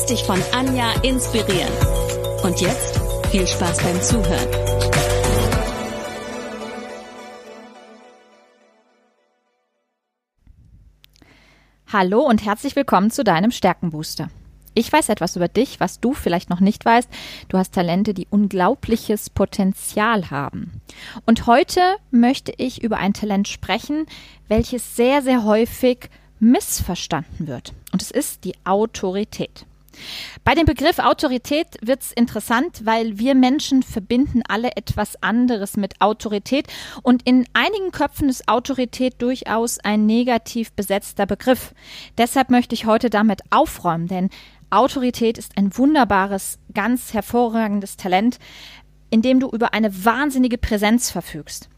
Lass dich von Anja inspirieren. Und jetzt viel Spaß beim Zuhören. Hallo und herzlich willkommen zu deinem Stärkenbooster. Ich weiß etwas über dich, was du vielleicht noch nicht weißt. Du hast Talente, die unglaubliches Potenzial haben. Und heute möchte ich über ein Talent sprechen, welches sehr, sehr häufig missverstanden wird. Und es ist die Autorität. Bei dem Begriff Autorität wird es interessant, weil wir Menschen verbinden alle etwas anderes mit Autorität und in einigen Köpfen ist Autorität durchaus ein negativ besetzter Begriff. Deshalb möchte ich heute damit aufräumen, denn Autorität ist ein wunderbares, ganz hervorragendes Talent, in dem du über eine wahnsinnige Präsenz verfügst.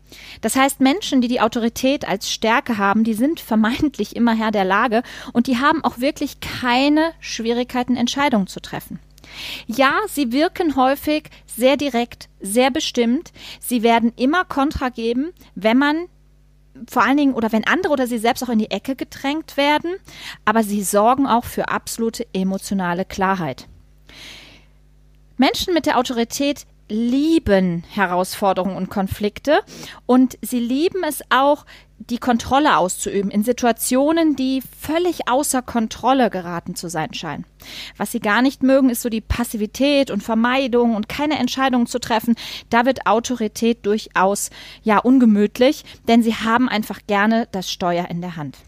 Das heißt, Menschen, die die Autorität als Stärke haben, die sind vermeintlich immer Herr der Lage und die haben auch wirklich keine Schwierigkeiten, Entscheidungen zu treffen. Ja, sie wirken häufig sehr direkt, sehr bestimmt. Sie werden immer Kontra geben, wenn man vor allen Dingen oder wenn andere oder sie selbst auch in die Ecke gedrängt werden, aber sie sorgen auch für absolute emotionale Klarheit. Menschen mit der Autorität lieben Herausforderungen und Konflikte und sie lieben es auch, die Kontrolle auszuüben in Situationen, die völlig außer Kontrolle geraten zu sein scheinen. Was sie gar nicht mögen, ist so die Passivität und Vermeidung und keine Entscheidungen zu treffen. Da wird Autorität durchaus ja ungemütlich, denn sie haben einfach gerne das Steuer in der Hand.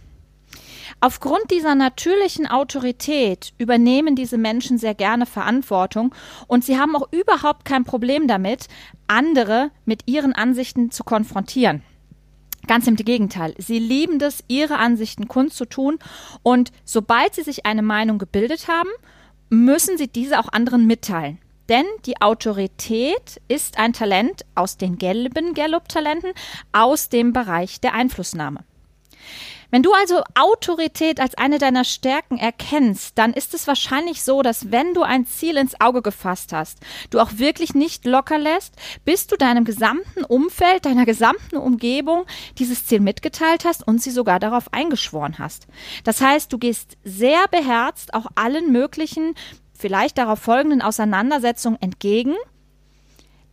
Aufgrund dieser natürlichen Autorität übernehmen diese Menschen sehr gerne Verantwortung und sie haben auch überhaupt kein Problem damit, andere mit ihren Ansichten zu konfrontieren. Ganz im Gegenteil. Sie lieben es, ihre Ansichten kundzutun und sobald sie sich eine Meinung gebildet haben, müssen sie diese auch anderen mitteilen. Denn die Autorität ist ein Talent aus den gelben Gallup-Talenten aus dem Bereich der Einflussnahme. Wenn du also Autorität als eine deiner Stärken erkennst, dann ist es wahrscheinlich so, dass wenn du ein Ziel ins Auge gefasst hast, du auch wirklich nicht locker lässt, bis du deinem gesamten Umfeld, deiner gesamten Umgebung dieses Ziel mitgeteilt hast und sie sogar darauf eingeschworen hast. Das heißt, du gehst sehr beherzt auch allen möglichen, vielleicht darauf folgenden Auseinandersetzungen entgegen,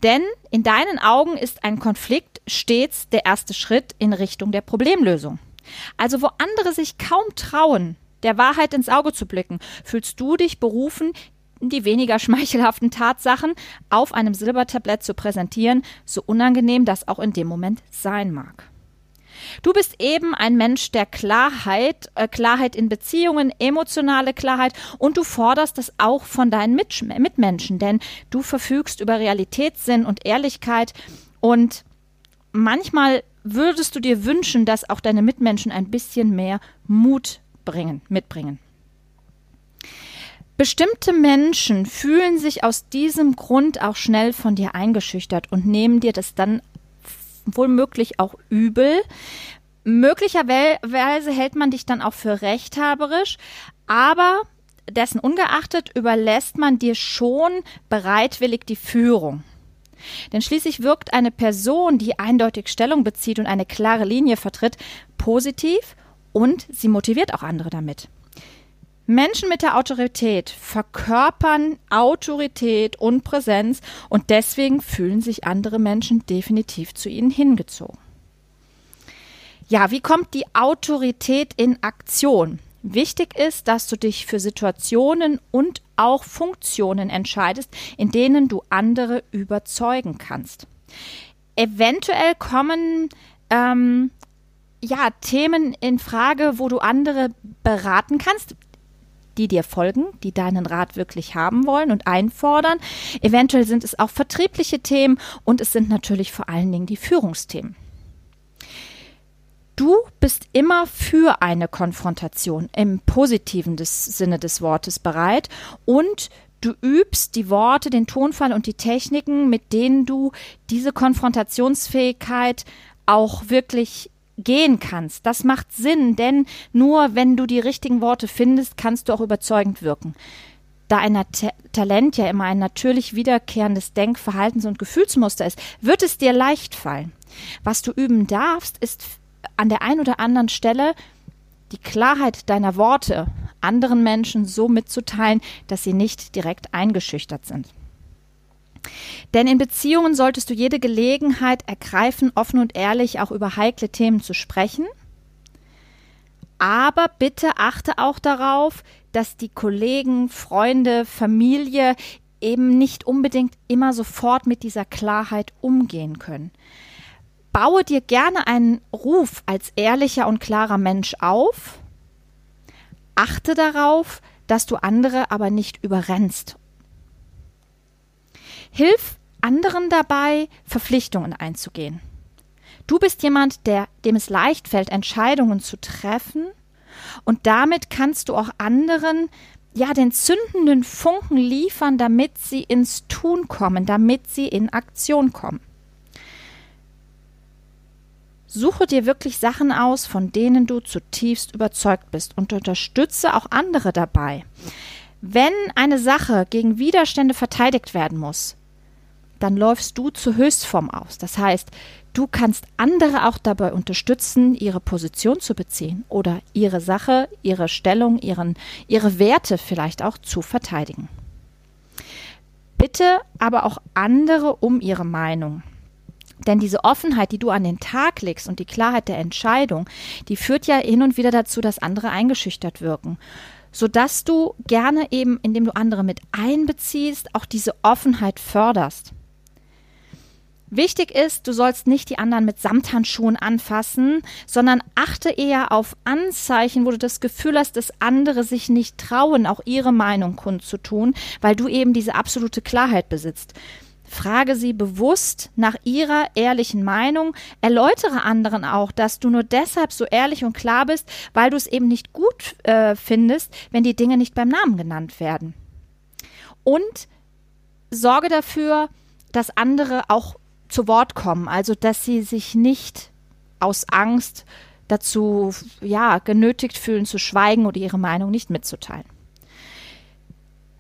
denn in deinen Augen ist ein Konflikt stets der erste Schritt in Richtung der Problemlösung. Also wo andere sich kaum trauen, der Wahrheit ins Auge zu blicken, fühlst du dich berufen, die weniger schmeichelhaften Tatsachen auf einem Silbertablett zu präsentieren, so unangenehm das auch in dem Moment sein mag. Du bist eben ein Mensch der Klarheit, äh, Klarheit in Beziehungen, emotionale Klarheit und du forderst das auch von deinen Mitsch Mitmenschen, denn du verfügst über Realitätssinn und Ehrlichkeit und manchmal würdest du dir wünschen, dass auch deine Mitmenschen ein bisschen mehr Mut bringen, mitbringen? Bestimmte Menschen fühlen sich aus diesem Grund auch schnell von dir eingeschüchtert und nehmen dir das dann womöglich auch übel. Möglicherweise hält man dich dann auch für rechthaberisch, aber dessen ungeachtet überlässt man dir schon bereitwillig die Führung. Denn schließlich wirkt eine Person, die eindeutig Stellung bezieht und eine klare Linie vertritt, positiv und sie motiviert auch andere damit. Menschen mit der Autorität verkörpern Autorität und Präsenz und deswegen fühlen sich andere Menschen definitiv zu ihnen hingezogen. Ja, wie kommt die Autorität in Aktion? Wichtig ist, dass du dich für Situationen und auch Funktionen entscheidest, in denen du andere überzeugen kannst. Eventuell kommen ähm, ja Themen in Frage, wo du andere beraten kannst, die dir folgen, die deinen Rat wirklich haben wollen und einfordern. Eventuell sind es auch vertriebliche Themen und es sind natürlich vor allen Dingen die Führungsthemen. Du bist immer für eine Konfrontation im positiven des Sinne des Wortes bereit und du übst die Worte, den Tonfall und die Techniken, mit denen du diese Konfrontationsfähigkeit auch wirklich gehen kannst. Das macht Sinn, denn nur wenn du die richtigen Worte findest, kannst du auch überzeugend wirken. Da ein Ta Talent ja immer ein natürlich wiederkehrendes Denk-, Verhaltens- und Gefühlsmuster ist, wird es dir leicht fallen. Was du üben darfst, ist an der einen oder anderen Stelle die Klarheit deiner Worte anderen Menschen so mitzuteilen, dass sie nicht direkt eingeschüchtert sind. Denn in Beziehungen solltest du jede Gelegenheit ergreifen, offen und ehrlich auch über heikle Themen zu sprechen. Aber bitte achte auch darauf, dass die Kollegen, Freunde, Familie eben nicht unbedingt immer sofort mit dieser Klarheit umgehen können. Baue dir gerne einen Ruf als ehrlicher und klarer Mensch auf. Achte darauf, dass du andere aber nicht überrennst Hilf anderen dabei, Verpflichtungen einzugehen. Du bist jemand, der, dem es leicht fällt, Entscheidungen zu treffen und damit kannst du auch anderen ja den zündenden Funken liefern, damit sie ins Tun kommen, damit sie in Aktion kommen. Suche dir wirklich Sachen aus, von denen du zutiefst überzeugt bist und unterstütze auch andere dabei. Wenn eine Sache gegen Widerstände verteidigt werden muss, dann läufst du zur Höchstform aus. Das heißt, du kannst andere auch dabei unterstützen, ihre Position zu beziehen oder ihre Sache, ihre Stellung, ihren, ihre Werte vielleicht auch zu verteidigen. Bitte aber auch andere um ihre Meinung. Denn diese Offenheit, die du an den Tag legst und die Klarheit der Entscheidung, die führt ja hin und wieder dazu, dass andere eingeschüchtert wirken sodass du gerne eben, indem du andere mit einbeziehst, auch diese Offenheit förderst. Wichtig ist, du sollst nicht die anderen mit Samthandschuhen anfassen, sondern achte eher auf Anzeichen, wo du das Gefühl hast, dass andere sich nicht trauen, auch ihre Meinung kundzutun, weil du eben diese absolute Klarheit besitzt. Frage sie bewusst nach ihrer ehrlichen Meinung. Erläutere anderen auch, dass du nur deshalb so ehrlich und klar bist, weil du es eben nicht gut äh, findest, wenn die Dinge nicht beim Namen genannt werden. Und sorge dafür, dass andere auch zu Wort kommen, also dass sie sich nicht aus Angst dazu ja genötigt fühlen zu schweigen oder ihre Meinung nicht mitzuteilen.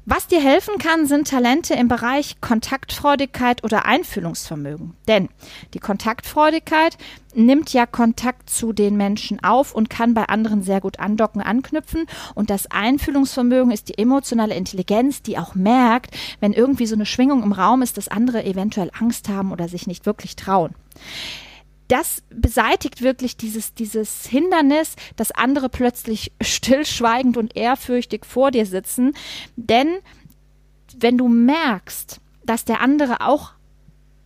Was dir helfen kann, sind Talente im Bereich Kontaktfreudigkeit oder Einfühlungsvermögen. Denn die Kontaktfreudigkeit nimmt ja Kontakt zu den Menschen auf und kann bei anderen sehr gut andocken, anknüpfen. Und das Einfühlungsvermögen ist die emotionale Intelligenz, die auch merkt, wenn irgendwie so eine Schwingung im Raum ist, dass andere eventuell Angst haben oder sich nicht wirklich trauen das beseitigt wirklich dieses, dieses Hindernis, dass andere plötzlich stillschweigend und ehrfürchtig vor dir sitzen. Denn wenn du merkst, dass der andere auch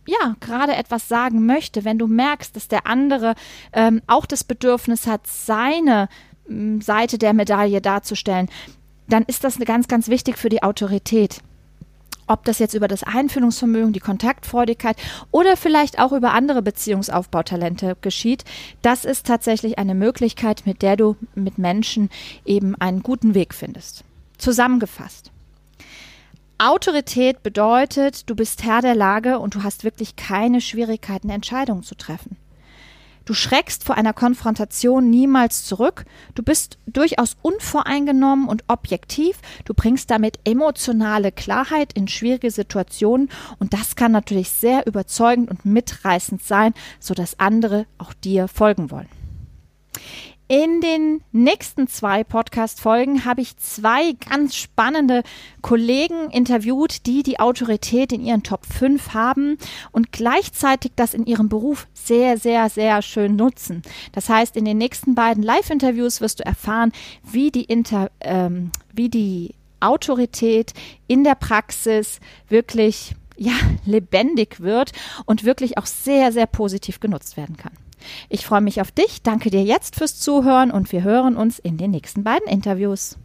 ja, gerade etwas sagen möchte, wenn du merkst, dass der andere ähm, auch das Bedürfnis hat, seine ähm, Seite der Medaille darzustellen, dann ist das ganz, ganz wichtig für die Autorität. Ob das jetzt über das Einfühlungsvermögen, die Kontaktfreudigkeit oder vielleicht auch über andere Beziehungsaufbautalente geschieht, das ist tatsächlich eine Möglichkeit, mit der du mit Menschen eben einen guten Weg findest. Zusammengefasst. Autorität bedeutet, du bist Herr der Lage und du hast wirklich keine Schwierigkeiten, Entscheidungen zu treffen. Du schreckst vor einer Konfrontation niemals zurück. Du bist durchaus unvoreingenommen und objektiv. Du bringst damit emotionale Klarheit in schwierige Situationen und das kann natürlich sehr überzeugend und mitreißend sein, sodass andere auch dir folgen wollen. In den nächsten zwei Podcast-Folgen habe ich zwei ganz spannende Kollegen interviewt, die die Autorität in ihren Top 5 haben und gleichzeitig das in ihrem Beruf sehr, sehr, sehr schön nutzen. Das heißt, in den nächsten beiden Live-Interviews wirst du erfahren, wie die, Inter, ähm, wie die Autorität in der Praxis wirklich ja, lebendig wird und wirklich auch sehr, sehr positiv genutzt werden kann. Ich freue mich auf dich, danke dir jetzt fürs Zuhören und wir hören uns in den nächsten beiden Interviews.